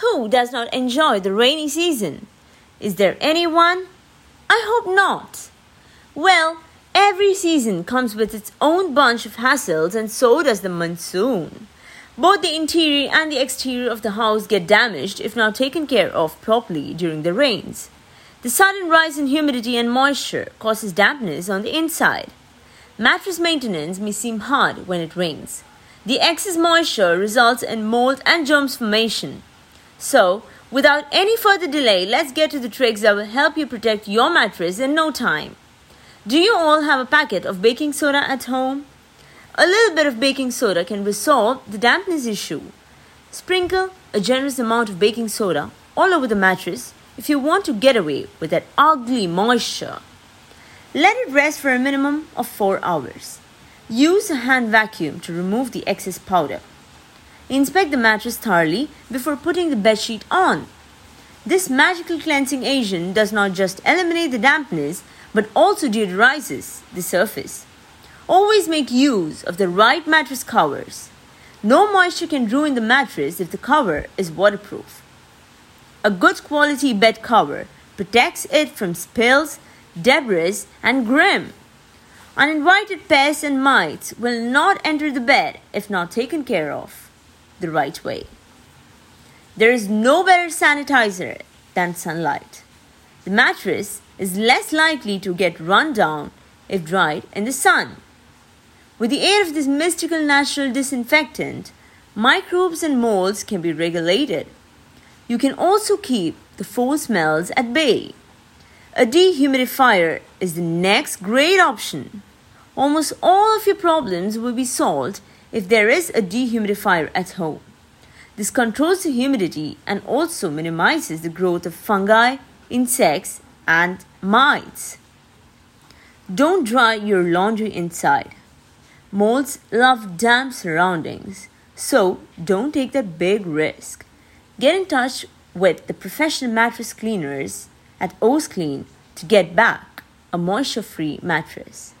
Who does not enjoy the rainy season? Is there anyone? I hope not. Well, every season comes with its own bunch of hassles, and so does the monsoon. Both the interior and the exterior of the house get damaged if not taken care of properly during the rains. The sudden rise in humidity and moisture causes dampness on the inside. Mattress maintenance may seem hard when it rains. The excess moisture results in mold and germs formation. So, without any further delay, let's get to the tricks that will help you protect your mattress in no time. Do you all have a packet of baking soda at home? A little bit of baking soda can resolve the dampness issue. Sprinkle a generous amount of baking soda all over the mattress if you want to get away with that ugly moisture. Let it rest for a minimum of 4 hours. Use a hand vacuum to remove the excess powder. Inspect the mattress thoroughly before putting the bedsheet on. This magical cleansing agent does not just eliminate the dampness but also deodorizes the surface. Always make use of the right mattress covers. No moisture can ruin the mattress if the cover is waterproof. A good quality bed cover protects it from spills, debris, and grime. Uninvited pests and mites will not enter the bed if not taken care of the right way. There is no better sanitizer than sunlight. The mattress is less likely to get run down if dried in the sun. With the aid of this mystical natural disinfectant, microbes and molds can be regulated. You can also keep the foul smells at bay. A dehumidifier is the next great option. Almost all of your problems will be solved if there is a dehumidifier at home. This controls the humidity and also minimizes the growth of fungi, insects, and mites. Don't dry your laundry inside. Molds love damp surroundings, so don't take that big risk. Get in touch with the professional mattress cleaners at O's Clean to get back a moisture free mattress.